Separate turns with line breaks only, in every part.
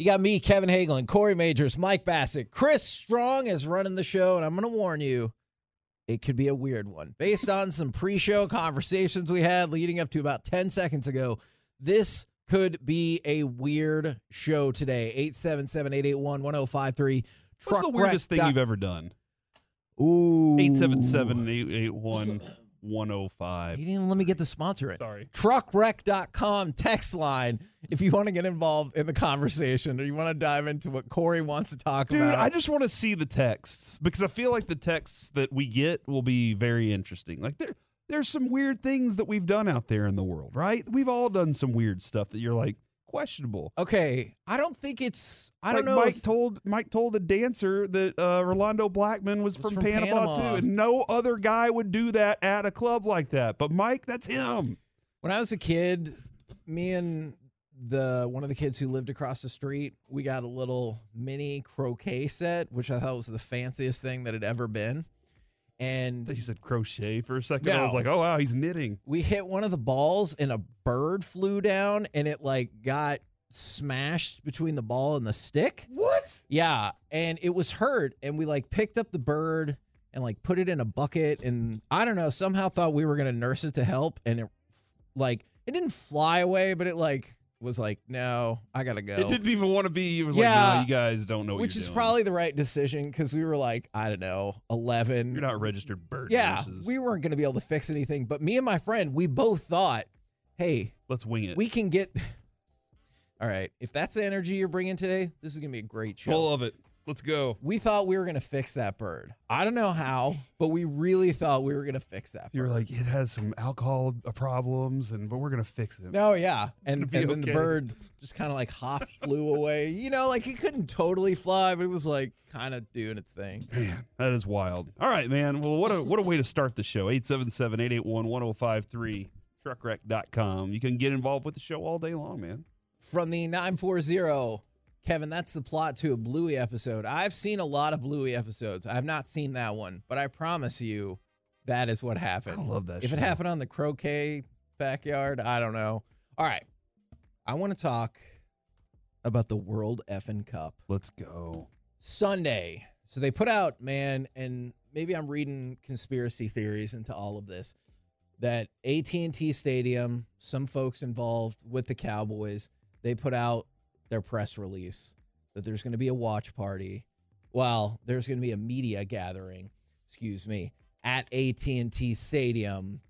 You got me, Kevin Hageland, Corey Majors, Mike Bacsik, Chris Strong is running the show, and I'm going to warn you, it could be a weird one. Based on some pre show conversations we had leading up to about 10 seconds ago, this could be a weird show today. 877 881 1053.
What's the weirdest thing you've ever done?
Ooh.
877 881 105.
You didn't even let me get the sponsor it.
Sorry.
Truckwreck.com text line if you want to get involved in the conversation or you want to dive into what Corey wants to talk
Dude,
about.
I just want to see the texts because I feel like the texts that we get will be very interesting. Like there there's some weird things that we've done out there in the world, right? We've all done some weird stuff that you're like questionable.
okay, I don't think it's. I don't know.
Mike
if-
told Mike told a dancer that uh, Rolando Blackman was,
Was
from,
from
Panama,
Panama.
too, and no other guy would do that at a club like that. But Mike, that's him.
when I was a kid, me and the one of the kids who lived across the street, we got a little mini croquet set, which I thought was the fanciest thing that had ever been. And
He said crochet for a second. I was like, oh wow, he's knitting.
we hit one of the balls and a bird flew down and it like got smashed between the ball and the stick.
What?
Yeah, and it was hurt and we like picked up the bird and like put it in a bucket and I don't know, somehow thought we were going to nurse it to help and it like it didn't fly away but it like was like no, I got to go.
It didn't even want to be. It was like,
Yeah.
no, you guys don't know what
Which is
doing.
probably the right decision cuz we were like, I don't know, 11.
You're not registered bird
yeah,
nurses.
we weren't to be able to fix anything, but me and my friend, we both thought, "Hey,
Let's wing it.
we can get all right if that's the energy you're bringing today this is gonna be a great show
Full of it. Let's go.
we thought we were gonna fix that bird i don't know how but we really thought we were gonna fix that
You're
bird.
like, it has some alcohol uh, problems, and but we're gonna fix it.
no yeah and, and
be
then the bird just kind of like hop flew away you know like it couldn't totally fly but it was like kind of doing its thing
Man, that is wild. All right, man. Well, what a what a way to start the show. 877-881-1053, truckwreck.com. You can get involved with the show all day long, man.
from the 940 kevin that's the plot to a bluey episode i've seen a lot of bluey episodes i've not seen that one but i promise you that is what happened
I love that
If it happened on the croquet backyard, I don't know. All right. I want to talk about the World Effin Cup.
Let's go.
Sunday. So they put out, man, and maybe I'm reading conspiracy theories into all of this. That AT&T Stadium, some folks involved with the Cowboys, they put out their press release that there's going to be a watch party. Well, there's going to be a media gathering, excuse me, at AT&T Stadium.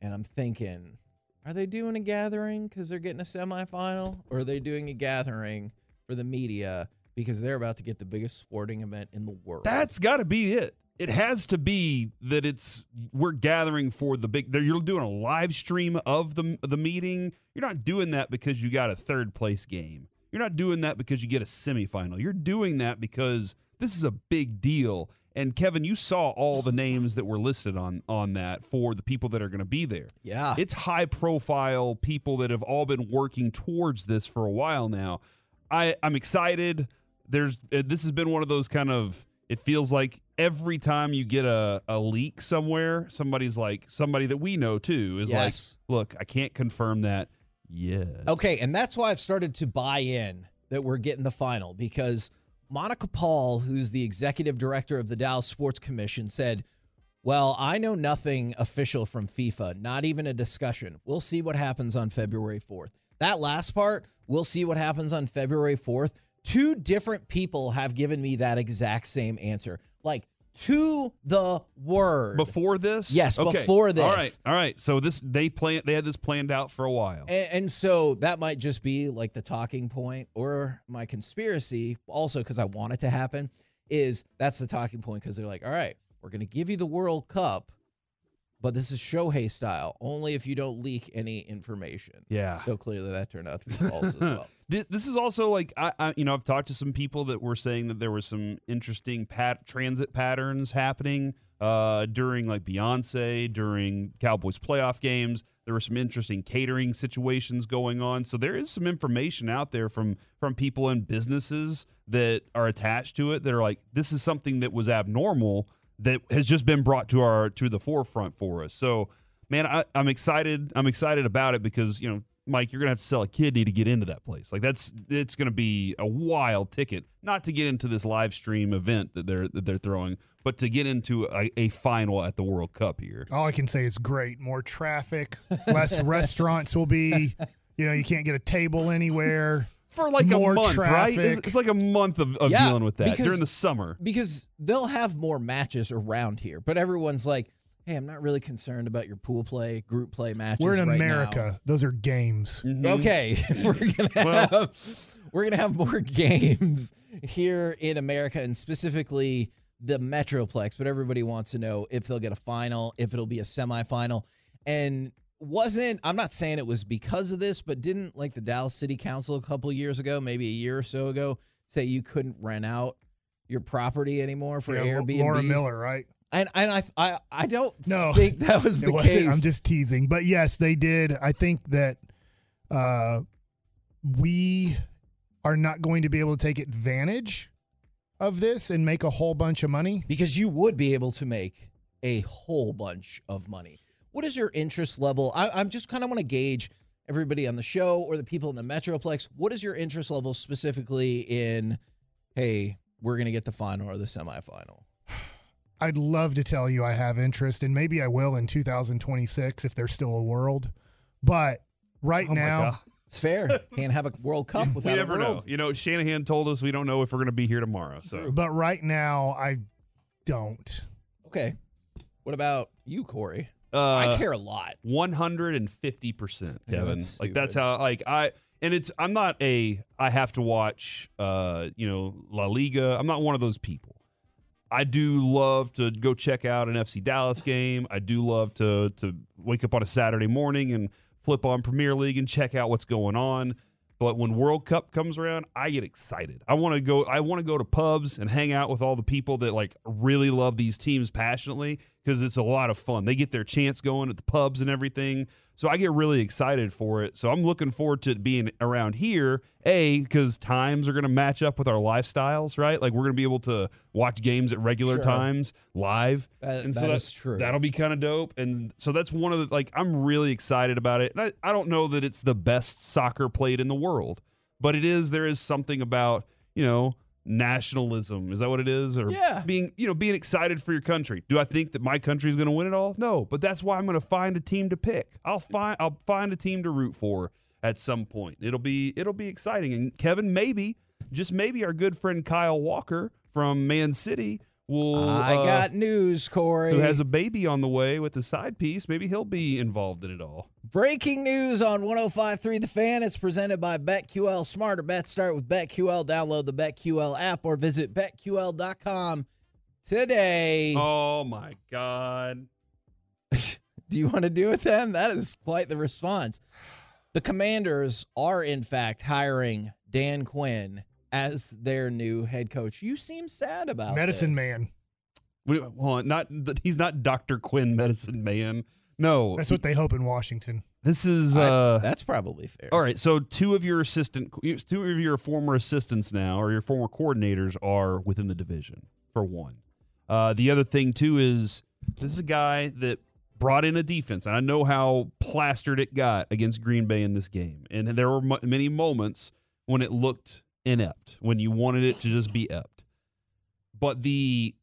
And I'm thinking, are they doing a gathering because they're getting a semifinal, or are they doing a gathering for the media because they're about to get the biggest sporting event in the world?
That's got to be it. It has to be that it's we're gathering for the big. You're doing a live stream of the the meeting. You're not doing that because you got a third place game. You're not doing that because you get a semifinal. You're doing that because this is a big deal. And Kevin, you saw all the names that were listed on on that for the people that are going to be there.
yeah.
It's high profile people that have all been working towards this for a while now. I I'm excited. There's uh, this has been one of those kind of it feels like every time you get a, a leak somewhere, somebody's like somebody that we know too is
Yes.
like, look, I can't confirm that yet.
Okay, and that's why I've started to buy in that we're getting the final because Monica Paul, who's the executive director of the Dallas Sports Commission, said, Well, I know nothing official from FIFA, not even a discussion. We'll see what happens on February 4th. That last part, we'll see what happens on February 4th. Two different people have given me that exact same answer. like to the word.
Before this?
Yes,
Okay.
before this
all right all right So this they plan they had this planned out for a while.
And, and so that might just be like the talking point, or my conspiracy, also because I want it to happen, is that's the talking point because they're like, all right, we're going to give you the World Cup, but this is Shohei style, only if you don't leak any information.
yeah.
So clearly that turned out to be false as well.
This, this is also like I, I, you know, I've talked to some people that were saying that there was some interesting pat transit patterns happening uh, during like Beyonce, during Cowboys playoff games. There were some interesting catering situations going on. So there is some information out there from from people and businesses that are attached to it that are like, this is something that was abnormal that has just been brought to our to the forefront for us. So man, I, I'm excited. I'm excited about it because you know, Mike, you're gonna have to sell a kidney to get into that place. Like that's it's gonna be a wild ticket, not to get into this live stream event that they're that they're throwing, but to get into a, a final at the World Cup here.
All I can say is great. More traffic, less restaurants will be. You know, you can't get a table anywhere.
For like
More
a month, right? It's, it's like a month of, of
Yeah,
dealing with that
because-
during the summer.
because they'll have more matches around here, but everyone's like, hey, I'm not really concerned about your pool play, group play matches.
We're in
right now."
America. Those are games.
Mhm.
Okay, we're gonna
Well-
have we're gonna have more games here in America, and specifically the Metroplex. But everybody wants to know if they'll get a final, if it'll be a semifinal, and wasn't I'm not saying it was because of this, but didn't like the Dallas City Council a couple years ago, maybe a year or so ago, say you couldn't rent out your property anymore for
Yeah,
Airbnb?
Laura Miller, right?
And and I I I don't
No,
think that was the
wasn't.
case.
I'm just teasing. But yes, they did. I think that uh, we are not going to be able to take advantage of this and make a whole bunch of money.
because you would be able to make a whole bunch of money. What is your interest level? I, I'm just kind of want to gauge everybody on the show or the people in the Metroplex. What is your interest level specifically in, hey, we're going to get the final or the semifinal?
I'd love to tell you I have interest, and maybe I will in 2026 if there's still a world. But right
Oh
now,
It's fair. Can't have a World Cup
we
without a
never know.
world.
You know, Shanahan told us we don't know if we're going to be here tomorrow. So
but right now I don't.
Okay. What about you, Corey?
uh,
I care a lot.
150%
Yeah,
Kevin.
that's
like that's how like I and it's I'm not a I have to watch uh you know La Liga. I'm not one of those people. I do love to go check out an FC Dallas game. I do love to to wake up on a Saturday morning and flip on Premier League and check out what's going on. But when World Cup comes around, I get excited. I want to go I want to go to pubs and hang out with all the people that like really love these teams passionately because it's a lot of fun. They get their chance going at the pubs and everything. So I get really excited for it. So I'm looking forward to being around here. A, because times are going to match up with our lifestyles, right? Like we're going to be able to watch games at regular
Sure.
times live.
That,
And
that
so
is true.
That'll be kind of dope. And so that's one of the, like, I'm really excited about it. And I, I don't know that it's the best soccer played in the world, but it is, there is something about, you know, nationalism. Is that what it is? Or
Yeah.
being, you know, being excited for your country. Do I think that my country is going to win it all? No, but that's why I'm going to find a team to pick. I'll find, I'll find a team to root for at some point. It'll be, it'll be exciting. And Kevin, maybe, just maybe our good friend Kyle Walker from Man City will,
I
uh,
got news, Corey.
who has a baby on the way with the side piece. Maybe he'll be involved in it all.
Breaking news on 1053 The Fan is presented by BetQL. Smarter bets start with BetQL. Download the BetQL app or visit betql.com today.
Oh my God.
Do you want to do it then? That is quite the response. The Commanders are, in fact, hiring Dan Quinn as their new head coach. You seem sad about
Medicine
this.
man.
Wait, hold on. Not he's not Dr. Quinn medicine man. No.
That's what they hope in Washington.
this is
I-
uh
that's probably fair.
all right. So two of your assistant two of your former assistants now or your former coordinators are within the division for one. Uh the other thing too is this is a guy that brought in a defense and I know how plastered it got against Green Bay in this game. And there were mo- many moments when it looked inept, when you wanted it to just be ept. But the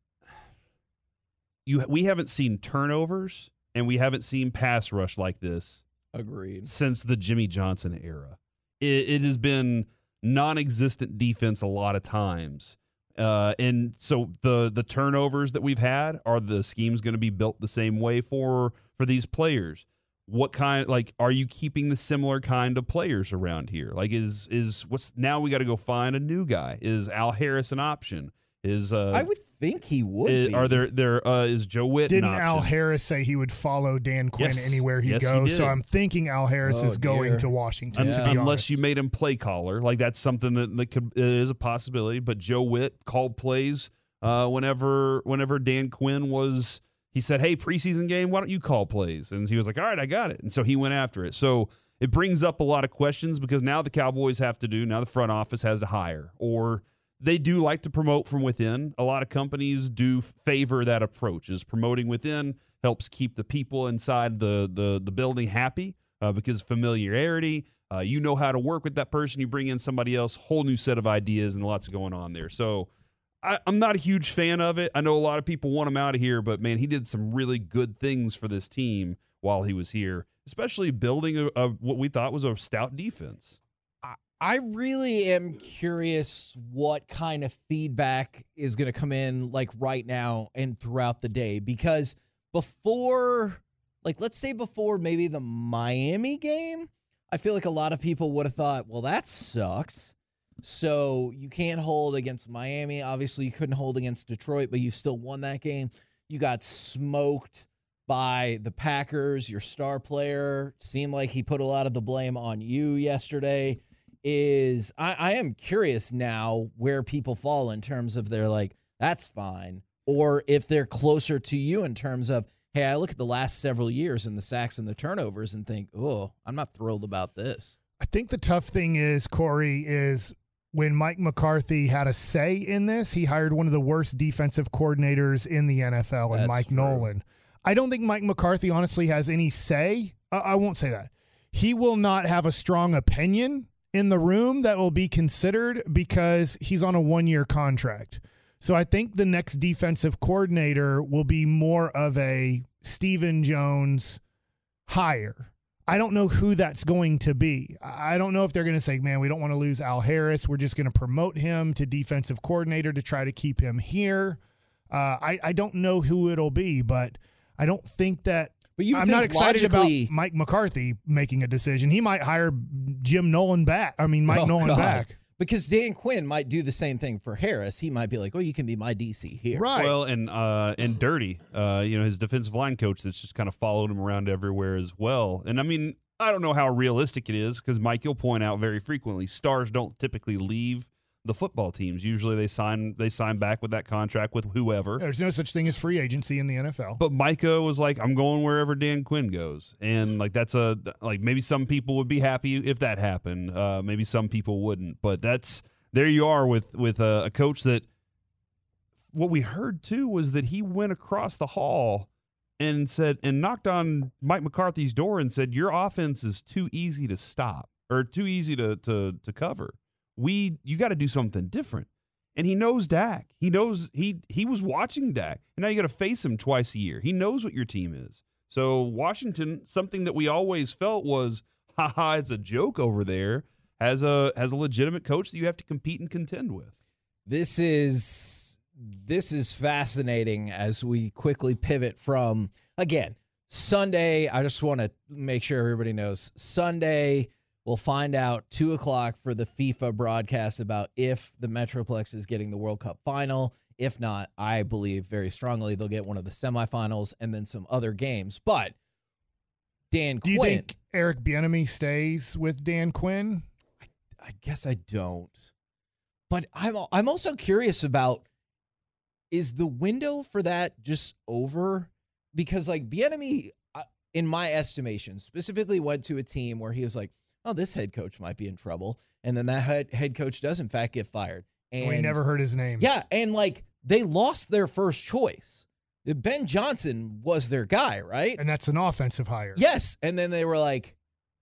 you we haven't seen turnovers and we haven't seen pass rush like this
Agreed.
since the Jimmy Johnson era. It, it has been non-existent defense a lot of times, Uh, and so the the turnovers that we've had are the schemes going to be built the same way for for these players? What kind like are you keeping the similar kind of players around here? Like is is what's now we got to go find a new guy? Is Al Harris an option? Is uh,
I would think he would.
is,
be.
are there there uh, is Joe Whitt?
Didn't Al
option?
Harris say he would follow Dan Quinn
Yes.
anywhere he
Yes, he
goes? so. I'm thinking Al Harris
Oh,
is going
dear.
to Washington.
Yeah.
To be
unless
honest.
you made him play caller. Like that's something that, that could it is a possibility. But Joe Whitt called plays uh, whenever whenever Dan Quinn was he said, Hey, preseason game, why don't you call plays? And he was like, All right, I got it. And so he went after it. So it brings up a lot of questions because now the Cowboys have to do, now the front office has to hire. Or they do like to promote from within. A lot of companies do favor that approach. Is promoting within helps keep the people inside the the the building happy uh, because familiarity. Uh, you know how to work with that person. You bring in somebody else, whole new set of ideas, and lots of going on there. So I, I'm not a huge fan of it. I know a lot of people want him out of here, but man, he did some really good things for this team while he was here, especially building a, a what we thought was a stout defense.
I really am curious what kind of feedback is going to come in like right now and throughout the day because before like let's say before maybe the Miami game, I feel like a lot of people would have thought, "Well, that sucks." So, you can't hold against Miami. Obviously, you couldn't hold against Detroit, but you still won that game. You got smoked by the Packers. Your star player seemed like he put a lot of the blame on you yesterday is I, I am curious now where people fall in terms of they're like, that's fine. Or if they're closer to you in terms of, hey, I look at the last several years and the sacks and the turnovers and think, oh, I'm not thrilled about this.
I think the tough thing is, Corey, is when Mike McCarthy had a say in this, he hired one of the worst defensive coordinators in the NFL, and
That's
Mike
true.
Nolan. I don't think Mike McCarthy honestly has any say. Uh, I won't say that. He will not have a strong opinion in the room that will be considered because he's on a one year contract. So I think the next defensive coordinator will be more of a Stephen Jones hire. I don't know who that's going to be. I don't know if they're going to say, man, we don't want to lose Al Harris. We're just going to promote him to defensive coordinator to try to keep him here. Uh, I, I don't know who it'll be, but I don't think that.
But you
I'm not excited about Mike McCarthy making a decision. He might hire Jim Nolan back. I mean, Mike
Oh,
Nolan
God.
back.
Because Dan Quinn might do the same thing for Harris. He might be like, oh, you can be my DC here.
Right.
Well, and uh, and Durde, uh, you know, his defensive line coach that's just kind of followed him around everywhere as well. And I mean, I don't know how realistic it is because Mike, you'll point out very frequently, stars don't typically leave the football teams. Usually, they sign they sign back with that contract with whoever.
There's no such thing as free agency in the NFL.
But Micah was like, I'm going wherever Dan Quinn goes. And like that's a like maybe some people would be happy if that happened. Uh maybe some people wouldn't. But that's there you are with with a, a coach that what we heard too was that he went across the hall and said and knocked on Mike McCarthy's door and said, Your offense is too easy to stop or too easy to to to cover. We you got to do something different and he knows Dak. He knows he he was watching Dak, and now you got to face him twice a year. He knows what your team is. So Washington, something that we always felt was, haha, it's a joke over there. Has a has a legitimate coach that you have to compete and contend with.
This is this is fascinating as we quickly pivot from again Sunday. I just want to make sure everybody knows Sunday. We'll find out two o'clock for the FIFA broadcast about if the Metroplex is getting the World Cup final. If not, I believe very strongly they'll get one of the semifinals and then some other games. But Dan Quinn.
Do you think Eric Bieniemy stays with Dan Quinn?
I guess I don't. But I'm I'm also curious about is the window for that just over? Because like Bieniemy, uh, in my estimation, specifically went to a team where he was like, "Oh, this head coach might be in trouble," and then that head head coach does in fact get fired. And
we never heard his name.
yeah, and like they lost their first choice. Ben Johnson was their guy, right?
And that's an offensive hire.
Yes. And then they were like,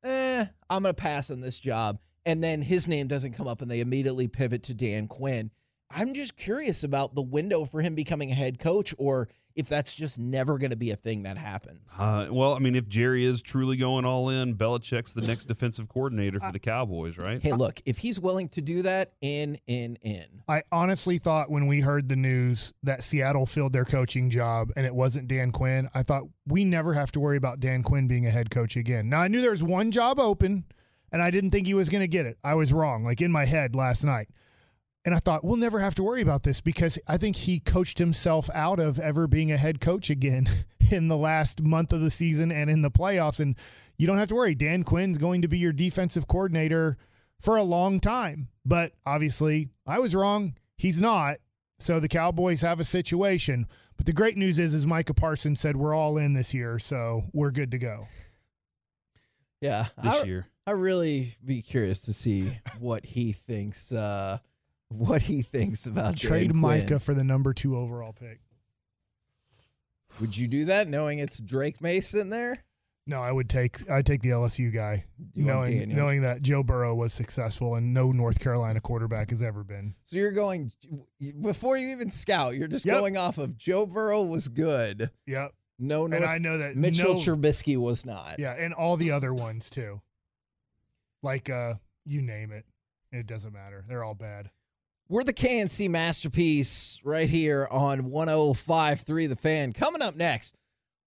eh, I'm going to pass on this job. And then his name doesn't come up and they immediately pivot to Dan Quinn. I'm just curious about the window for him becoming a head coach or if that's just never going to be a thing that happens.
Uh, well, I mean, if Jerry is truly going all in, Belichick's the next defensive coordinator for the Cowboys, right?
hey, look, if he's willing to do that, in, in, in.
I honestly thought when we heard the news that Seattle filled their coaching job and it wasn't Dan Quinn, I thought we never have to worry about Dan Quinn being a head coach again. Now, I knew there was one job open and I didn't think he was going to get it. I was wrong, like in my head last night. And I thought, we'll never have to worry about this because I think he coached himself out of ever being a head coach again in the last month of the season and in the playoffs. And you don't have to worry. Dan Quinn's going to be your defensive coordinator for a long time. But obviously, I was wrong. He's not. So the Cowboys have a situation. But the great news is, is Micah Parsons said we're all in this year, so we're good to go.
Yeah,
This
I,
year.
I really be curious to see what he thinks. Uh, what he thinks about
Trade Micah
Quinn.
for the number two overall pick.
Would you do that, knowing it's Drake Mason there?
No, I would take I take the LSU guy,
You
knowing knowing that Joe Burrow was successful and no North Carolina quarterback has ever been.
So you're going before you even scout. You're just
Yep.
going off of Joe Burrow was good.
Yep,
No,
and
North,
I know that
Mitchell
no,
Trubisky was not.
yeah, and all the other ones too. Like uh, you name it, it doesn't matter. They're all bad.
We're the K&C masterpiece right here on 105.3 The Fan. Coming up next,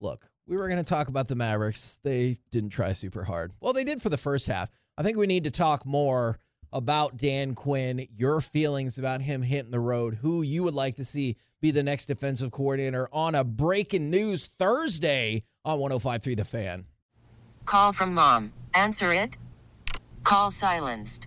look, we were going to talk about the Mavericks. They didn't try super hard. Well, they did for the first half. I think we need to talk more about Dan Quinn, your feelings about him hitting the road, who you would like to see be the next defensive coordinator on a breaking news Thursday on 105.3 The Fan.
Call from mom. Answer it. Call silenced.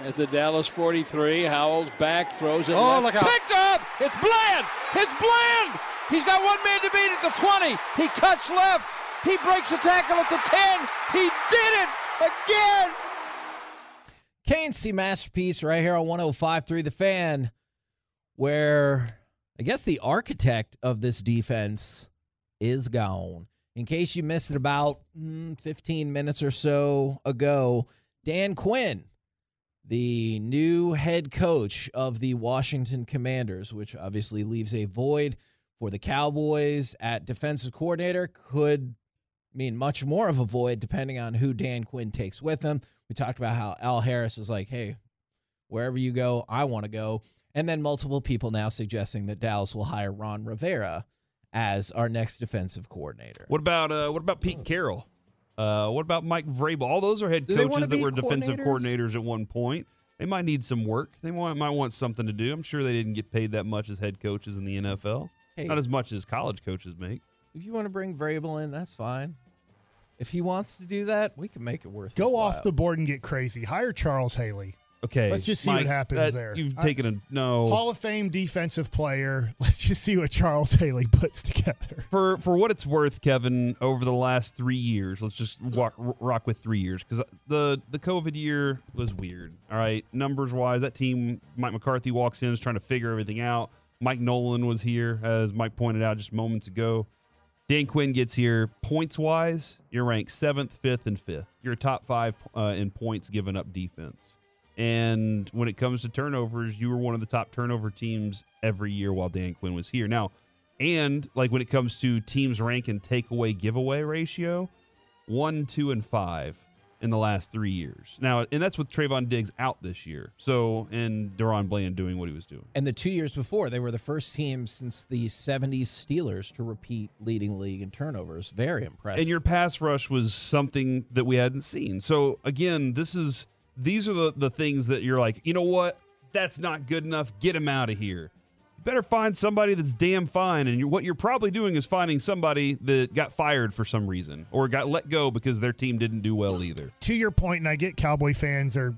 at the Dallas 43. Howell's back, throws it.
Oh,
left.
look out.
Picked off! It's Bland! It's Bland! He's got one man to beat at the 20. He cuts left. He breaks the tackle at the 10. He did it again!
K&C Masterpiece right here on 105.3 The Fan, where I guess the architect of this defense is gone. In case you missed it about mm, 15 minutes or so ago, Dan Quinn, the new head coach of the Washington Commanders, which obviously leaves a void for the Cowboys at defensive coordinator, could mean much more of a void depending on who Dan Quinn takes with him. We talked about how Al Harris is like, hey, wherever you go, I want to go. And then multiple people now suggesting that Dallas will hire Ron Rivera as our next defensive coordinator.
What about uh, what about Pete Carroll? Uh, what about Mike Vrabel? All those are head
Do they wanna
coaches that were defensive
coordinators?
coordinators at one point. They might need some work. They want, might want something to do. I'm sure they didn't get paid that much as head coaches in the NFL.
Hey.
Not as much as college coaches make.
If you want to bring Vrabel in, that's fine. If he wants to do that, we can make it worth.
Go off
while.
the board and get crazy. Hire Charles Haley.
Okay,
Let's just see what happens
that-
there.
You've taken a no
Hall of Fame defensive player. Let's just see what Charles Haley puts together.
for for what it's worth, Kevin. Over the last three years, let's just walk, rock with three years because the the COVID year was weird. All right, numbers wise, that team, Mike McCarthy walks in is trying to figure everything out. Mike Nolan was here, as Mike pointed out just moments ago. Dan Quinn gets here. Points wise, you're ranked seventh, fifth, and fifth. You're top five uh, in points given up defense. And when it comes to turnovers, you were one of the top turnover teams every year while Dan Quinn was here. Now, and like when it comes to teams rank and takeaway giveaway ratio, one, two, and five in the last three years. Now, and that's with Trevon Diggs out this year. So, and DaRon Bland doing what he was doing.
And the two years before, they were the first team since the 70s Steelers to repeat leading league in turnovers. Very impressive.
And your pass rush was something that we hadn't seen. So, again, this is these are the, the things that you're like, you know what? That's not good enough. Get him out of here You better find somebody that's damn fine. And you, what you're probably doing is finding somebody that got fired for some reason or got let go because their team didn't do well either.
To your point, and I get Cowboy fans are,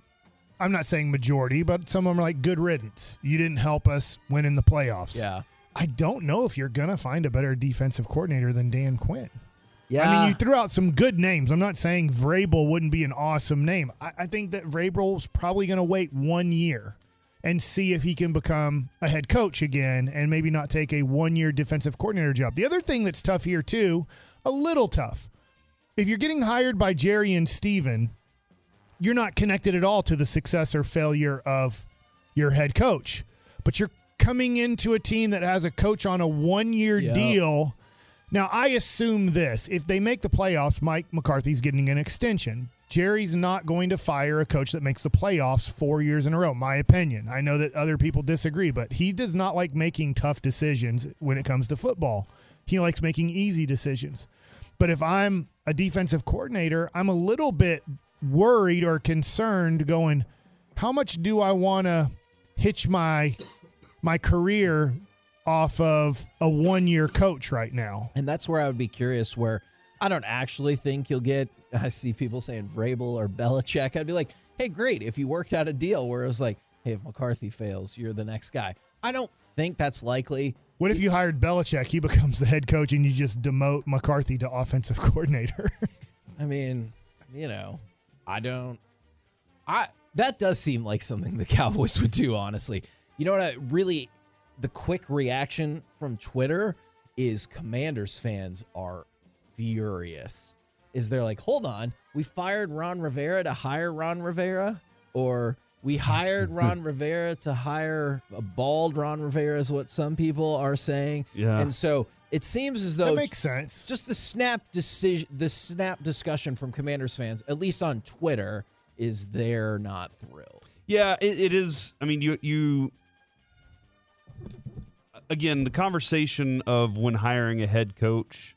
I'm not saying majority, but some of them are like good riddance. You didn't help us win in the playoffs.
Yeah.
I don't know if you're going to find a better defensive coordinator than Dan Quinn.
Yeah.
I mean, you threw out some good names. I'm not saying Vrabel wouldn't be an awesome name. I, I think that Vrabel's probably going to wait one year and see if he can become a head coach again and maybe not take a one year defensive coordinator job. The other thing that's tough here, too, a little tough. If you're getting hired by Jerry and Stephen, you're not connected at all to the success or failure of your head coach, but you're coming into a team that has a coach on a one year
Yep.
deal. Now, I assume this if they make the playoffs, Mike McCarthy's getting an extension. Jerry's not going to fire a coach that makes the playoffs four years in a row, my opinion. I know that other people disagree, but he does not like making tough decisions when it comes to football. He likes making easy decisions. But if I'm a defensive coordinator, I'm a little bit worried or concerned going, how much do I want to hitch my my career off of a one year coach right now?
And that's where I would be curious. Where I don't actually think you'll get. I see people saying Vrabel or Belichick. I'd be like, hey, great if you worked out a deal where it was like, hey, if McCarthy fails, you're the next guy. I don't think that's likely.
What if you hired Belichick? He becomes the head coach and you just demote McCarthy to offensive coordinator.
I mean, you know, I don't. I that does seem like something the Cowboys would do. Honestly, you know what? I really, the quick reaction from Twitter is Commanders fans are furious. Is they're like, hold on, we fired Ron Rivera to hire Ron Rivera, or we hired Ron Rivera to hire a bald Ron Rivera, is what some people are saying.
Yeah.
and so it seems as though
that makes sense.
just the snap decision the snap discussion from commanders fans at least on twitter is they're not thrilled
Yeah, it, it is. I mean, you you again the conversation of when hiring a head coach.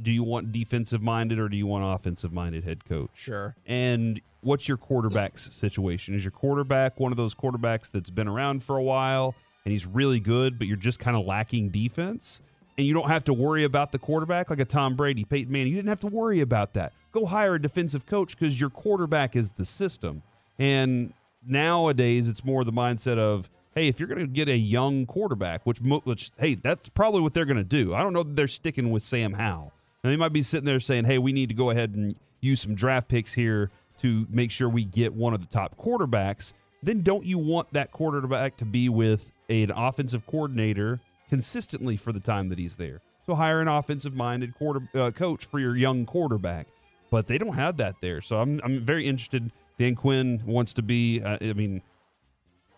Do you want defensive minded or do you want offensive minded head coach?
sure
And what's your quarterback's situation? Is your quarterback one of those quarterbacks that's been around for a while and he's really good, but you're just kind of lacking defense? And you don't have to worry about the quarterback like a Tom Brady, Peyton Manning. You didn't have to worry about that. Go hire a defensive coach because your quarterback is the system. And nowadays, it's more the mindset of, hey, if you're going to get a young quarterback, which, which, hey, that's probably what they're going to do. I don't know that they're sticking with Sam Howell. They might be sitting there saying, hey, we need to go ahead and use some draft picks here to make sure we get one of the top quarterbacks. Then don't you want that quarterback to be with an offensive coordinator consistently for the time that he's there? So hire an offensive minded quarter uh, coach for your young quarterback. But they don't have that there. So I'm, I'm very interested. Dan Quinn wants to be, uh, I mean,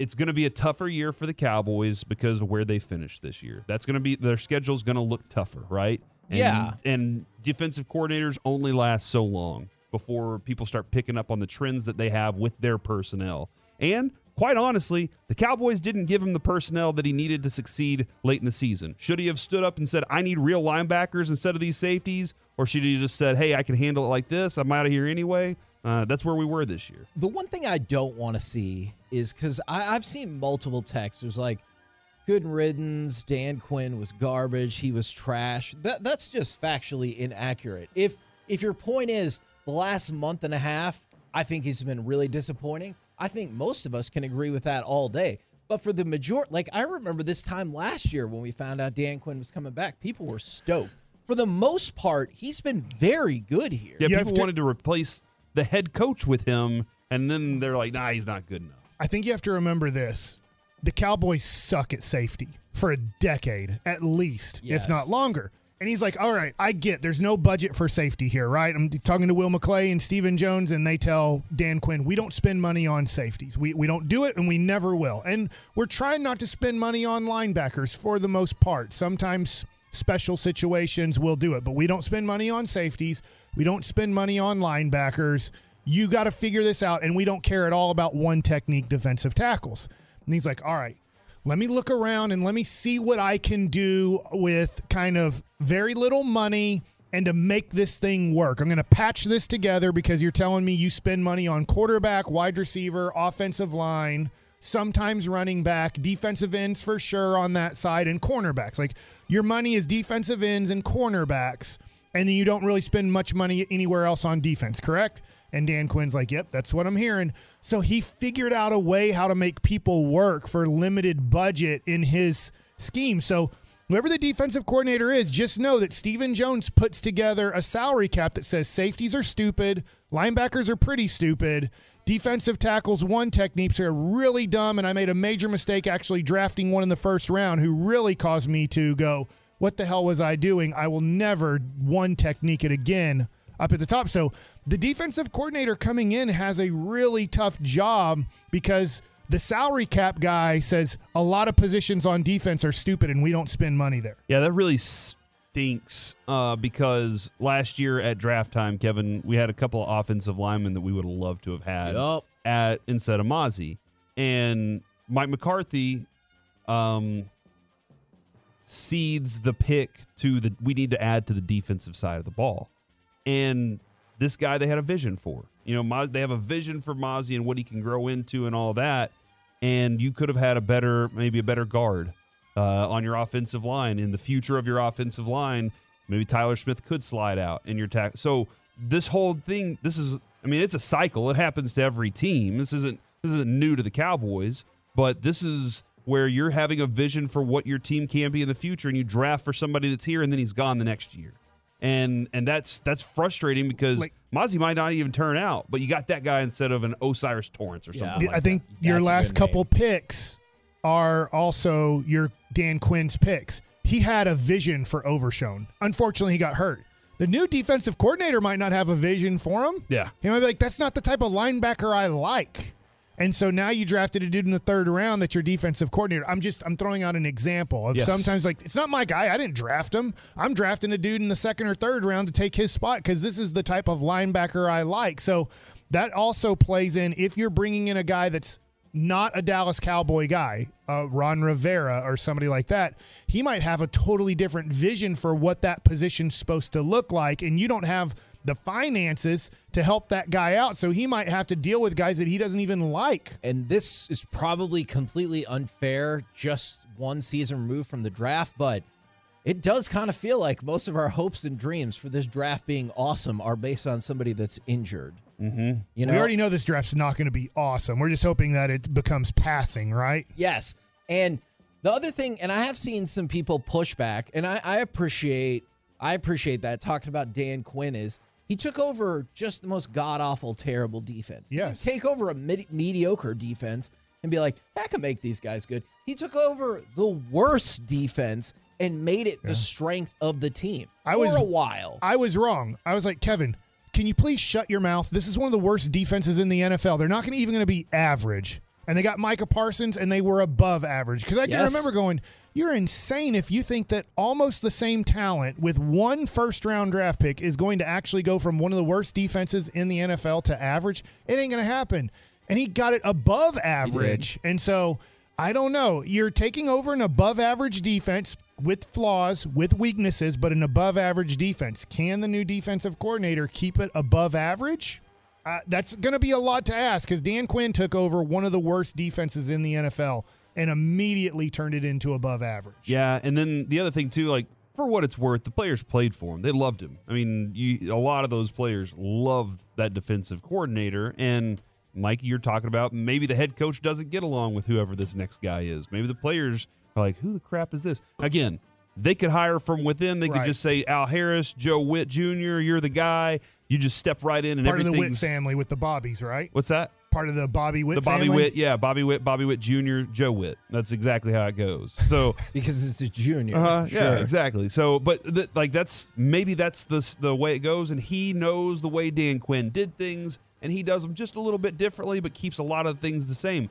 it's going to be a tougher year for the Cowboys because of where they finished this year. That's going to be their schedule's going to look tougher, right? And,
Yeah.
And defensive coordinators only last so long before people start picking up on the trends that they have with their personnel. And quite honestly, the Cowboys didn't give him the personnel that he needed to succeed late in the season. Should he have stood up and said, "I need real linebackers instead of these safeties," or should he just said, "Hey, I can handle it like this. I'm out of here anyway." Uh, that's where we were this year.
the one thing i don't want to see is because i've seen multiple texts there's like good riddance dan quinn was garbage he was trash that, that's just factually inaccurate if if your point is the last month and a half i think he's been really disappointing i think most of us can agree with that all day but for the majority like i remember this time last year when we found out dan quinn was coming back people were stoked for the most part he's been very good here
Yeah,
You
people
to-
wanted to replace the head coach with him, and then they're like, "Nah, he's not good enough."
I think you have to remember this. The Cowboys suck at safety. for a decade at least,
Yes.
if not longer. And he's like, all right, I get there's no budget for safety here, right? I'm talking to Will McClay and Stephen Jones, and they tell Dan Quinn, we don't spend money on safeties. We, we don't do it, and we never will. And we're trying not to spend money on linebackers for the most part. Sometimes special situations we'll do it, but we don't spend money on safeties. We don't spend money on linebackers. You got to figure this out, and we don't care at all about one technique defensive tackles. And he's like, all right, let me look around and let me see what I can do with kind of very little money and to make this thing work. I'm going to patch this together because you're telling me you spend money on quarterback, wide receiver, offensive line, sometimes running back, defensive ends for sure on that side, and cornerbacks. Like your money is defensive ends and cornerbacks, and then you don't really spend much money anywhere else on defense, correct? And Dan Quinn's like, yep, that's what I'm hearing. So he figured out a way how to make people work for limited budget in his scheme. So whoever the defensive coordinator is, just know that Stephen Jones puts together a salary cap that says safeties are stupid, linebackers are pretty stupid, defensive tackles one techniques are really dumb, and I made a major mistake actually drafting one in the first round who really caused me to go, what the hell was I doing? I will never one technique it again up at the top. So the defensive coordinator coming in has a really tough job because the salary cap guy says a lot of positions on defense are stupid and we don't spend money there.
Yeah, that really stinks uh, because last year at draft time, Kevin, we had a couple of offensive linemen that we would have loved to have had
Yup.
at instead of Mazi. And Mike McCarthy um, cedes the pick to the we need to add to the defensive side of the ball. And this guy they had a vision for. You know, they have a vision for Mazi and what he can grow into and all that. And you could have had a better, maybe a better guard uh, on your offensive line. In the future of your offensive line, maybe Tyler Smith could slide out in your tack. So this whole thing, this is, I mean, it's a cycle. It happens to every team. This isn't this isn't new to the Cowboys, but this is where you're having a vision for what your team can be in the future, and you draft for somebody that's here, and then he's gone the next year. And and that's that's frustrating because
Like-
Mazi might not even turn out, but you got that guy instead of an O'Cyrus Torrence or something. like
I think
that.
your
That's
last couple
name.
picks are also your Dan Quinn's picks. He had a vision for Overshown. Unfortunately, he got hurt. The new defensive coordinator might not have a vision for him.
Yeah.
He might be like, that's not the type of linebacker I like. And so now you drafted a dude in the third round that's your defensive coordinator. I'm just I'm throwing out an example of
Yes.
sometimes like it's not my guy. I didn't draft him. I'm drafting a dude in the second or third round to take his spot because this is the type of linebacker I like. So that also plays in if you're bringing in a guy that's not a Dallas Cowboy guy, uh, Ron Rivera or somebody like that, he might have a totally different vision for what that position's supposed to look like, and you don't have the finances to help that guy out. So he might have to deal with guys that he doesn't even like.
and this is probably completely unfair, just one season removed from the draft, but it does kind of feel like most of our hopes and dreams for this draft being awesome are based on somebody that's injured. Mm-hmm. You know,
we already know this draft's not going to be awesome. We're just hoping that it becomes passing, right?
Yes. And the other thing, and I have seen some people push back, and I, I appreciate I appreciate that. Talking about Dan Quinn is he took over just the most god awful, terrible defense. He
Yes.
take over a mediocre defense and be like, I can make these guys good. He took over the worst defense and made it the strength of the team
I
for
was-
a while.
I was wrong. I was like, Kevin, can you please shut your mouth? This is one of the worst defenses in the NFL. They're not to even going to be average. And they got Micah Parsons, and they were above average. Because I can
Yes.
remember going, you're insane if you think that almost the same talent with one first round draft pick is going to actually go from one of the worst defenses in the NFL to average. It ain't going to happen. And he got it above average. And so I don't know. You're taking over an above average defense with flaws, with weaknesses, but an above average defense. Can the new defensive coordinator keep it above average? Uh, that's going to be a lot to ask because Dan Quinn took over one of the worst defenses in the NFL and immediately turned it into above average.
Yeah, and then the other thing too, like for what it's worth, the players played for him. They loved him. I mean, you, a lot of those players loved that defensive coordinator. And Mike, you're talking about maybe the head coach doesn't get along with whoever this next guy is. Maybe the players are like, "Who the crap is this?" Again, They could hire from within. They could
Right.
just say, Al Harris, Joe Whitt Jr., you're the guy. You just step right in and
Part of the Witt family with the Bobbies, right?
What's that?
Part of the Bobby Witt
the Bobby
family?
Witt, yeah, Bobby Witt, Bobby Witt Jr., Joe Whitt. That's exactly how it goes. So
because it's a junior.
uh, yeah,
Sure.
exactly. So, but th- like that's maybe that's the the way it goes, and he knows the way Dan Quinn did things, and he does them just a little bit differently, but keeps a lot of things the same.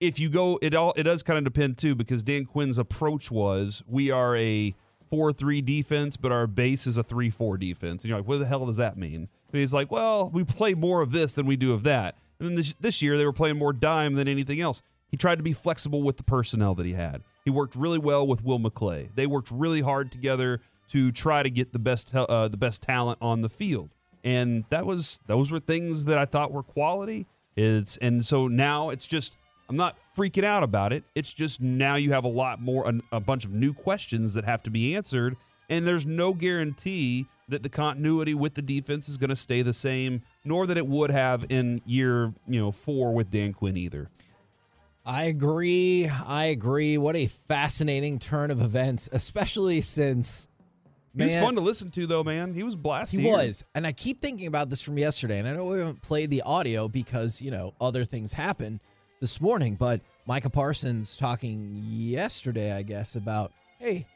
If you go, it all it does kind of depend too, because Dan Quinn's approach was we are a four three defense, but our base is a three four defense, and you're like, what the hell does that mean? And he's like, well, we play more of this than we do of that. And then this, this year they were playing more dime than anything else. He tried to be flexible with the personnel that he had. He worked really well with Will McClay. They worked really hard together to try to get the best uh, the best talent on the field, and that was those were things that I thought were quality. It's and so now it's just I'm not freaking out about it. It's just now you have a lot more a, bunch of new questions that have to be answered, and there's no guarantee that the continuity with the defense is going to stay the same, nor that it would have in year you know four with Dan Quinn either.
I agree. I agree. What a fascinating turn of events, especially since
He was fun to listen to, though, man. He was blasting.
He was. And I keep thinking about this from yesterday. And I know we haven't played the audio because, you know, other things happened this morning. But Micah Parsons talking yesterday, I guess, about, hey,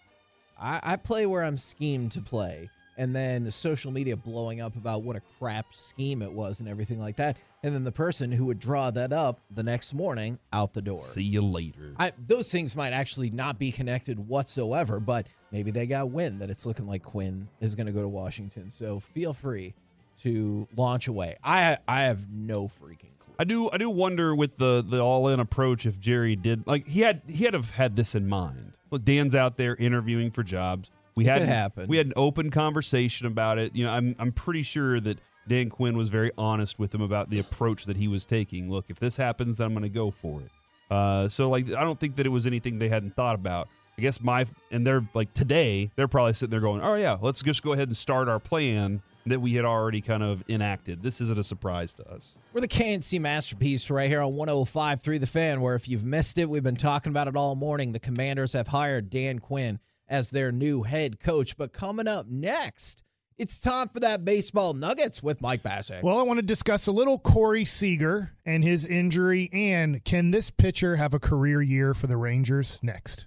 I, I play where I'm schemed to play. And then the social media blowing up about what a crap scheme it was and everything like that. And then the person who would draw that up the next morning out the door.
See you later.
I, those things might actually not be connected whatsoever, but maybe they got wind that it's looking like Quinn is going to go to Washington. So feel free to launch away. I I have no freaking clue.
I do I do wonder with the the all in approach if Jerry did like he had he had have had this in mind. Look, Dan's out there interviewing for jobs. We
It
had
could happen.
we had an open conversation about it. You know, I'm I'm pretty sure that Dan Quinn was very honest with him about the approach that he was taking. Look, if this happens, then I'm going to go for it. Uh, so like I don't think that it was anything they hadn't thought about. I guess my and they're like today they're probably sitting there going, oh yeah, let's just go ahead and start our plan that we had already kind of enacted. This isn't a surprise to us.
We're the K&C masterpiece right here on 105.3 The Fan, where if you've missed it, we've been talking about it all morning. The Commanders have hired Dan Quinn as their new head coach. But coming up next, it's time for that baseball nuggets with Mike Bacsik.
Well, I want to discuss a little Corey Seager and his injury, and can this pitcher have a career year for the Rangers next?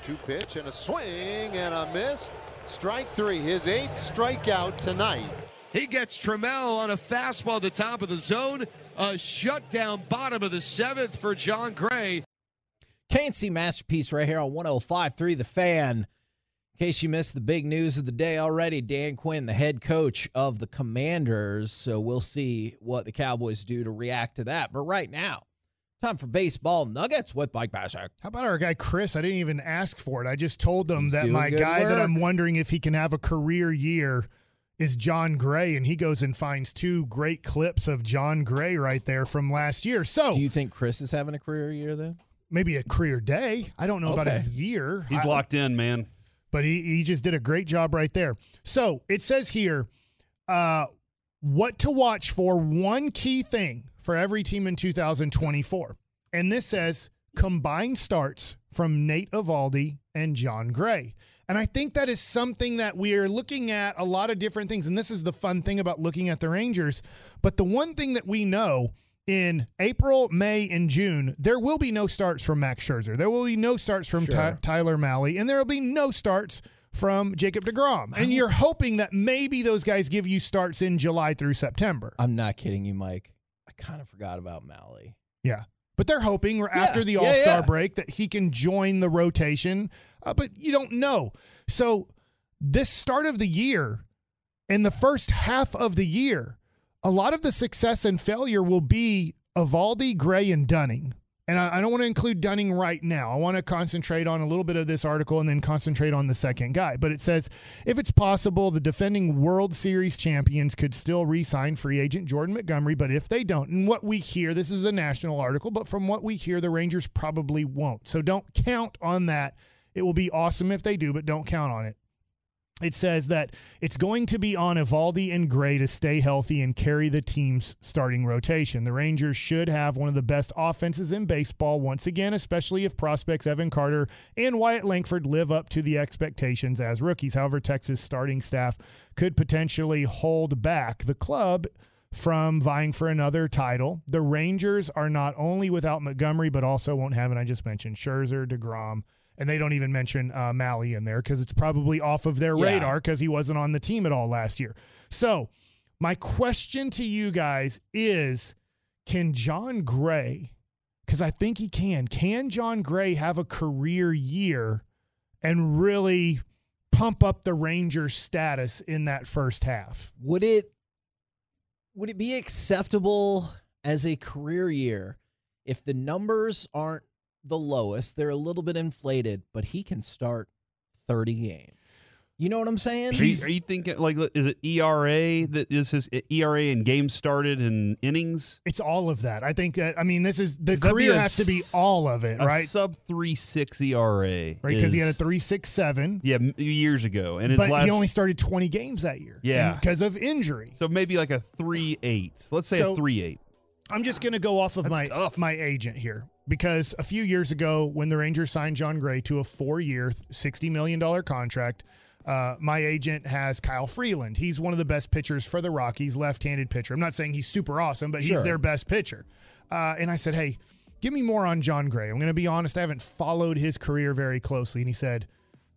Two pitch and a swing and a miss. Strike three, his eighth strikeout tonight.
He gets Trammell on a fastball at the top of the zone. A shutdown bottom of the seventh for Jon Gray.
K&C Masterpiece right here on 105.3 The Fan. In case you missed the big news of the day already, Dan Quinn, the head coach of the Commanders. So we'll see what the Cowboys do to react to that. But right now, time for baseball nuggets with Mike Bacsik.
How about our guy Chris? I didn't even ask for it. I just told them
He's
that my
good
guy that. I'm wondering if he can have a career year is Jon Gray, and he goes and finds two great clips of Jon Gray right there from last year. So
Do you think Chris is having a career year then?
maybe a career day. I don't know about his year.
He's
I-
locked in, man.
but he, he just did a great job right there. So it says here, uh, what to watch for one key thing for every team in 2024. And this says combined starts from Nate Eovaldi and Jon Gray. And I think that is something that we are looking at a lot of different things. And this is the fun thing about looking at the Rangers. But the one thing that we know in April, May, and June, there will be no starts from Max Scherzer. There will be no starts from Ty- Tyler Mahle, and there will be no starts from Jacob DeGrom. And you're hoping that maybe those guys give you starts in July through September.
I'm not kidding you, Mike. Kind of forgot about Mahle.
Yeah. But they're hoping or after the All Star
yeah.
break that he can join the rotation. Uh, but you don't know. So, this start of the year, in the first half of the year, a lot of the success and failure will be Eovaldi, Gray, and Dunning. And I, I don't want to include Dunning right now. I want to concentrate on a little bit of this article and then concentrate on the second guy. But it says if it's possible, the defending World Series champions could still re sign free agent Jordan Montgomery. But if they don't, and what we hear, this is a national article, but from what we hear, the Rangers probably won't. So don't count on that. It will be awesome if they do, but don't count on it it says that it's going to be on Eovaldi and Gray to stay healthy and carry the team's starting rotation. The Rangers should have one of the best offenses in baseball once again, especially if prospects Evan Carter and Wyatt Langford live up to the expectations as rookies. However, Texas starting staff could potentially hold back the club from vying for another title. The Rangers are not only without Montgomery, but also won't have, and I just mentioned Scherzer, DeGrom, and they don't even mention uh, Mahle in there because it's probably off of their
Yeah.
radar because he wasn't on the team at all last year. So, my question to you guys is can Jon Gray, because I think he can, can Jon Gray have a career year and really pump up the Rangers' status in that first half?
Would it would it be acceptable as a career year if the numbers aren't the lowest, they're a little bit inflated, but he can start 30 games. You know what I'm saying?
Are you, are you thinking like is it ERA that is his ERA and games started and innings?
It's all of that. I think that, I mean, this is the
That'd
career
a
has to be all of it,
A
right?
sub three six ERA,
Right, because he had a
is-
367.
yeah years ago, and his
but
last
he only started 20 games that year.
Yeah.
Because of injury.
so maybe like a three eight. Let's say
So-
a three eight.
I'm just going to go off of
That's
my my agent here because a few years ago, when the Rangers signed Jon Gray to a four-year, sixty million dollar contract, uh, my agent has Kyle Freeland. He's one of the best pitchers for the Rockies, left-handed pitcher. I'm not saying he's super awesome, but he's
Sure.
their best pitcher. Uh, and I said, hey, give me more on Jon Gray. I'm going to be honest, I haven't followed his career very closely. And he said.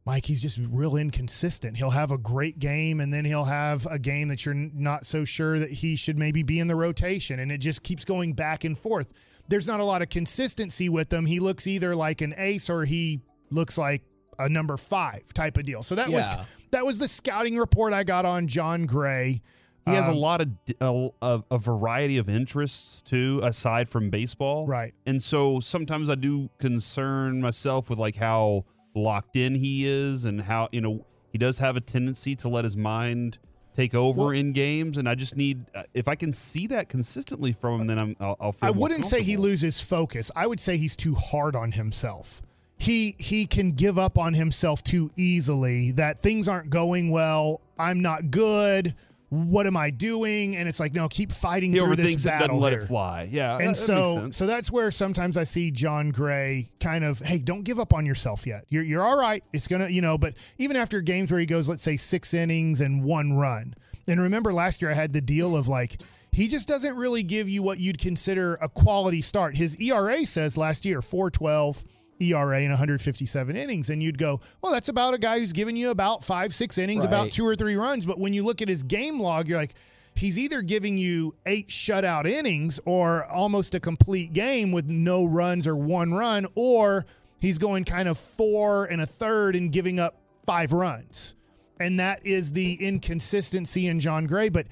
Mike, he's just real inconsistent. He'll have a great game and then he'll have a game that you're not so sure that he should maybe be in the rotation. And it just keeps going back and forth. There's not a lot of consistency with him. He looks either like an ace or he looks like a number five type of deal. So that
Yeah.
was that was the scouting report I got on Jon Gray.
He has a
Um,
lot of a variety of interests too, aside from baseball.
Right.
And so sometimes I do concern myself with like how locked in he is and how you know he does have a tendency to let his mind take over
Well-
in games. And I just need uh, if I can see that consistently from him, then I'm I'll, I'll feel.
I wouldn't say he loses focus. I would say he's too hard on himself. He he can give up on himself too easily. That things aren't going well. I'm not good. What am I doing? And it's like, no, keep fighting
He
through this battle.
let
here.
it fly. Yeah, that- that
And
makes
so,
sense.
so that's where sometimes I see Jon Gray kind of, hey, don't give up on yourself yet. You're you're all right. It's gonna, you know. But even after games where he goes, let's say six innings and one run, and remember last year I had the deal of like he just doesn't really give you what you'd consider a quality start. His ERA says last year 412 ERA in 157 innings, and you'd go, well, that's about a guy who's giving you about five, six innings, about two or three runs. But when you look at his game log, you're like, he's either giving you eight shutout innings or almost a complete game with no runs or one run, or he's going kind of four and a third and giving up five runs. And that is the inconsistency in Jon Gray. But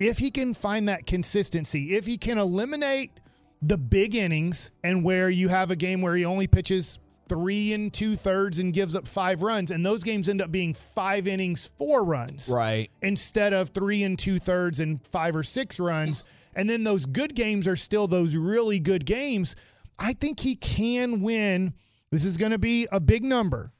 if he can find that consistency, if he can eliminate the big innings and where you have a game where he only pitches three and two thirds and gives up five runs, and those games end up being five innings, four runs
Right.
instead of three and two thirds and five or six runs. And then those good games are still those really good games. I think he can win. This is going to be a big number.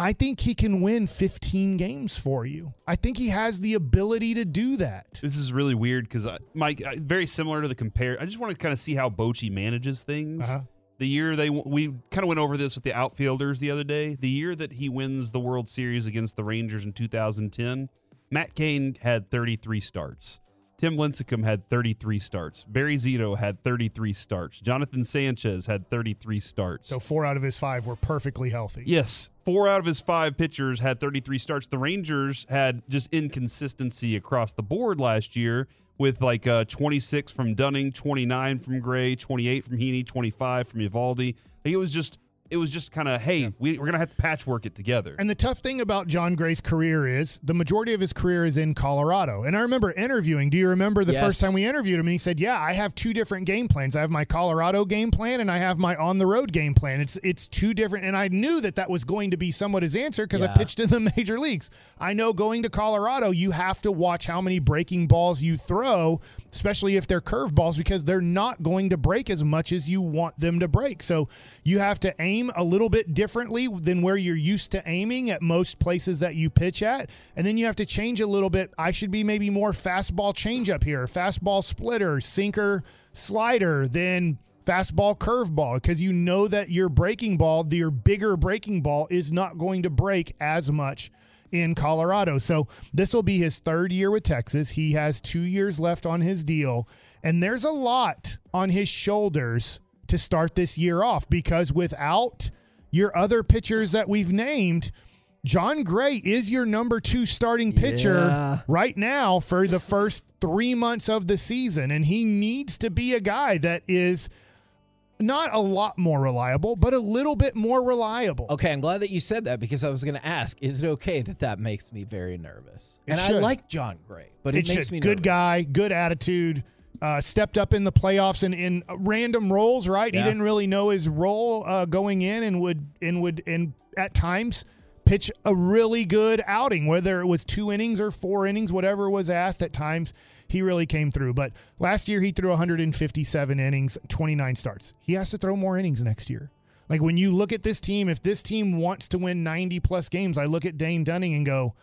I think he can win 15 games for you. I think he has the ability to do that.
This is really weird because Mike, I- very similar to the compare. I just want to kind of see how Bochy manages things.
Uh-huh.
The year they we kind of went over this with the outfielders the other day. The year that he wins the World Series against the Rangers in 2010, Matt Cain had 33 starts. Tim Lincecum had 33 starts. Barry Zito had 33 starts. Jonathan Sanchez had 33 starts.
So four out of his five were perfectly healthy.
Yes, four out of his five pitchers had 33 starts. The Rangers had just inconsistency across the board last year with like uh, 26 from Dunning, 29 from Gray, 28 from Heaney, 25 from Eovaldi. Like it was just it was just kind of, hey, we, we're gonna have to patchwork it together.
And the tough thing about Jon Gray's career is the majority of his career is in Colorado. And I remember interviewing. Do you remember the
Yes.
first time we interviewed him? And he said, "Yeah, I have two different game plans. I have my Colorado game plan and I have my on the road game plan. It's it's two different." And I knew that that was going to be somewhat his answer because I pitched in the major leagues. I know going to Colorado, you have to watch how many breaking balls you throw, especially if they're curveballs, because they're not going to break as much as you want them to break. So you have to aim a little bit differently than where you're used to aiming at most places that you pitch at. And then you have to change a little bit. I should be maybe more fastball changeup here, fastball splitter, sinker, slider, then fastball curveball because you know that your breaking ball, your bigger breaking ball, is not going to break as much in Colorado. So this will be his third year with Texas. He has two years left on his deal. And there's a lot on his shoulders to start this year off because without your other pitchers that we've named, Jon Gray is your number two starting pitcher
Yeah.
right now for the first three months of the season. And he needs to be a guy that is not a lot more reliable, but a little bit more reliable.
Okay, I'm glad that you said that because I was going to ask, is it okay that that makes me very nervous?
It
and I like Jon Gray, but it,
it
makes
should.
me
good guy, good attitude. Uh, stepped up in the playoffs and in random roles. Right, he didn't really know his role uh, going in, and would and would and at times pitch a really good outing, whether it was two innings or four innings, whatever was asked. At times, he really came through. But last year, he threw 157 innings, 29 starts. He has to throw more innings next year. Like when you look at this team, if this team wants to win 90 plus games, I look at Dane Dunning and go,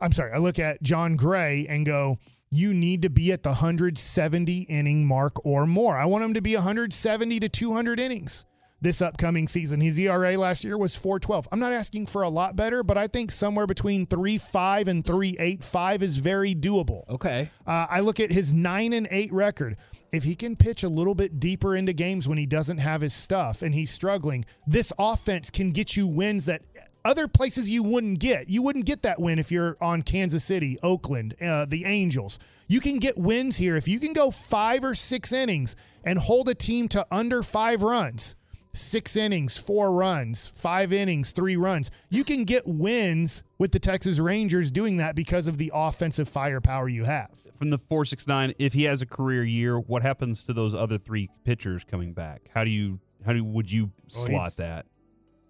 I'm sorry, I look at Jon Gray and go, you need to be at the 170 inning mark or more. I want him to be 170 to 200 innings this upcoming season. His ERA last year was 412. I'm not asking for a lot better, but I think somewhere between 3.5 and 3.85 is very doable.
Okay.
Uh, I look at his nine and eight record. If he can pitch a little bit deeper into games when he doesn't have his stuff and he's struggling, this offense can get you wins that other places you wouldn't get. You wouldn't get that win if you're on Kansas City, Oakland, uh, the Angels. You can get wins here if you can go five or six innings and hold a team to under five runs. Six innings, four runs, five innings, three runs. You can get wins with the Texas Rangers doing that because of the offensive firepower you have.
From the 469, if he has a career year, what happens to those other three pitchers coming back? How do you how do would you slot
he's-
that?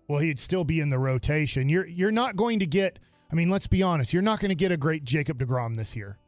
Well, he'd still be in the rotation. You're you're not going to get. I mean, let's be honest. You're not going to get a great Jacob Degrom this year.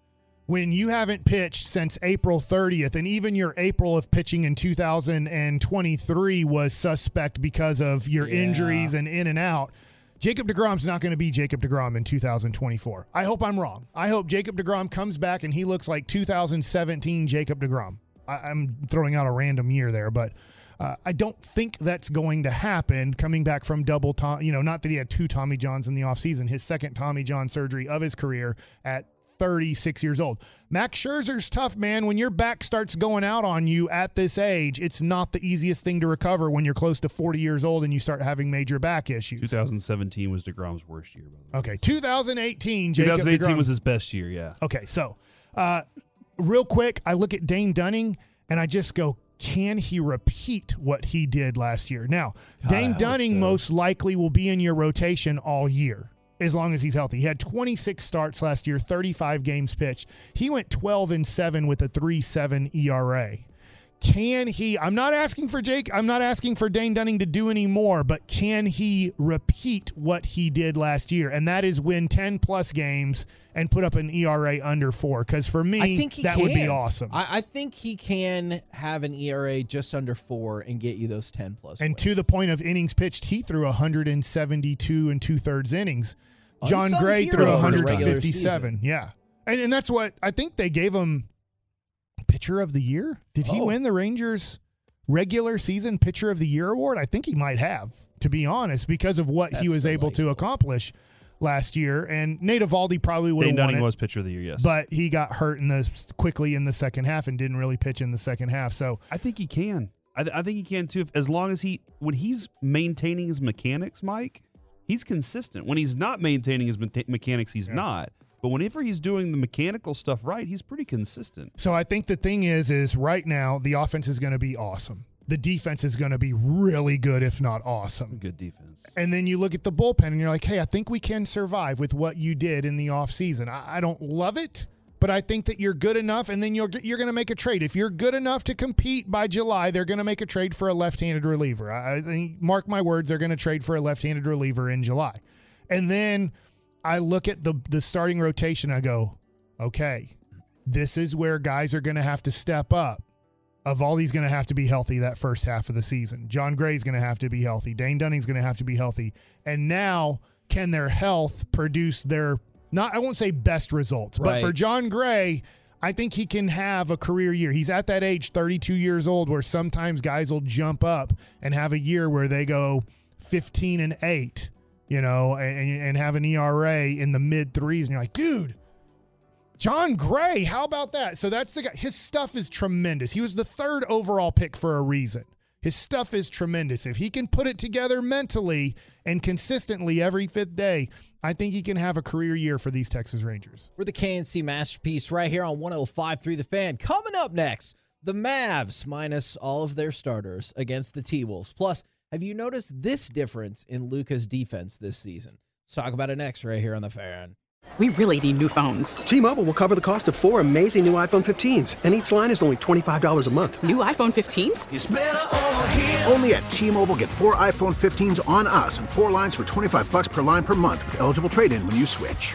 When you haven't pitched since April 30th, and even your April of pitching in 2023 was suspect because of your
Yeah.
injuries and in and out. Jacob DeGrom's not going to be Jacob DeGrom in 2024. I hope I'm wrong. I hope Jacob DeGrom comes back and he looks like 2017 Jacob DeGrom. I, I'm throwing out a random year there, but uh, I don't think that's going to happen coming back from double Tom. You know, not that he had two Tommy Johns in the offseason, his second Tommy John surgery of his career at 36 years old. Max Scherzer's tough, man. When your back starts going out on you at this age, it's not the easiest thing to recover when you're close to 40 years old and you start having major back issues.
2017 was Degrom's worst year. By the way.
Okay, 2018. Jacob
2018
DeGrom.
was his best year. Yeah.
Okay, so uh, real quick, I look at Dane Dunning and I just go, can he repeat what he did last year? Now, Dane Dunning
so.
most likely will be in your rotation all year as long as he's healthy. He had 26 starts last year, 35 games pitched. He went 12 and 7 with a 3.7 ERA. Can he? I'm not asking for Jake. I'm not asking for Dane Dunning to do any more, but can he repeat what he did last year? And that is win 10 plus games and put up an ERA under four. Because for me,
I think
that would be awesome.
I, I think he can have an ERA just under four and get you those 10 plus.
and
wins.
to the point of innings pitched, he threw 172 and two thirds innings. John
Unsung
Gray threw
hero in the regular
157. Yeah. And, and that's what I think they gave him pitcher of the year. Did he
Oh.
win the Rangers regular season pitcher of the year award? I think he might have, to be honest, because of what he
That's
was able to accomplish last year. And Nate Eovaldi probably would have won
Dunning
it,
was pitcher of the year. Yes.
but he got hurt in the quickly in the second half and didn't really pitch in the second half. So
I think he can. I, th- I think he can too. If, as long as he, when he's maintaining his mechanics, Mike, he's consistent. When he's not maintaining his me- mechanics, he's not. But whenever he's doing the mechanical stuff right, he's pretty consistent.
So I think the thing is, is right now the offense is going to be awesome. the defense is going to be really good, if not awesome.
Good defense.
And then you look at the bullpen and you're like, hey, I think we can survive with what you did in the offseason. I, I don't love it, but I think that you're good enough. And then you're, you're going to make a trade. If you're good enough to compete by July, they're going to make a trade for a left handed reliever. I, I think, mark my words, they're going to trade for a left handed reliever in July. And then I look at the, the starting rotation. I go, okay, this is where guys are going to have to step up. Eovaldi's going to have to be healthy that first half of the season. Jon Gray's going to have to be healthy. Dane Dunning's going to have to be healthy. And now, can their health produce their not I won't say best results, but for Jon Gray, I think he can have a career year. He's at that age, 32 years old, where sometimes guys will jump up and have a year where they go 15 and 8, you know, and, and have an ERA in the mid threes. And you're like, dude, Jon Gray, how about that? So that's the guy. His stuff is tremendous. He was the third overall pick for a reason. His stuff is tremendous. If he can put it together mentally and consistently every fifth day, I think he can have a career year for these Texas Rangers.
We're the K&C Masterpiece right here on 105.3 The Fan. Coming up next, the Mavs minus all of their starters against the T Wolves. Plus, have you noticed this difference in Luka's defense this season? Let's talk about it next right here on The Fan.
We really need new phones.
T-Mobile will cover the cost of four amazing new iPhone 15s, and each line is only $25 a month.
New iPhone 15s?
Only at T-Mobile get four iPhone 15s on us and four lines for 25 bucks per line per month with eligible trade-in when you switch.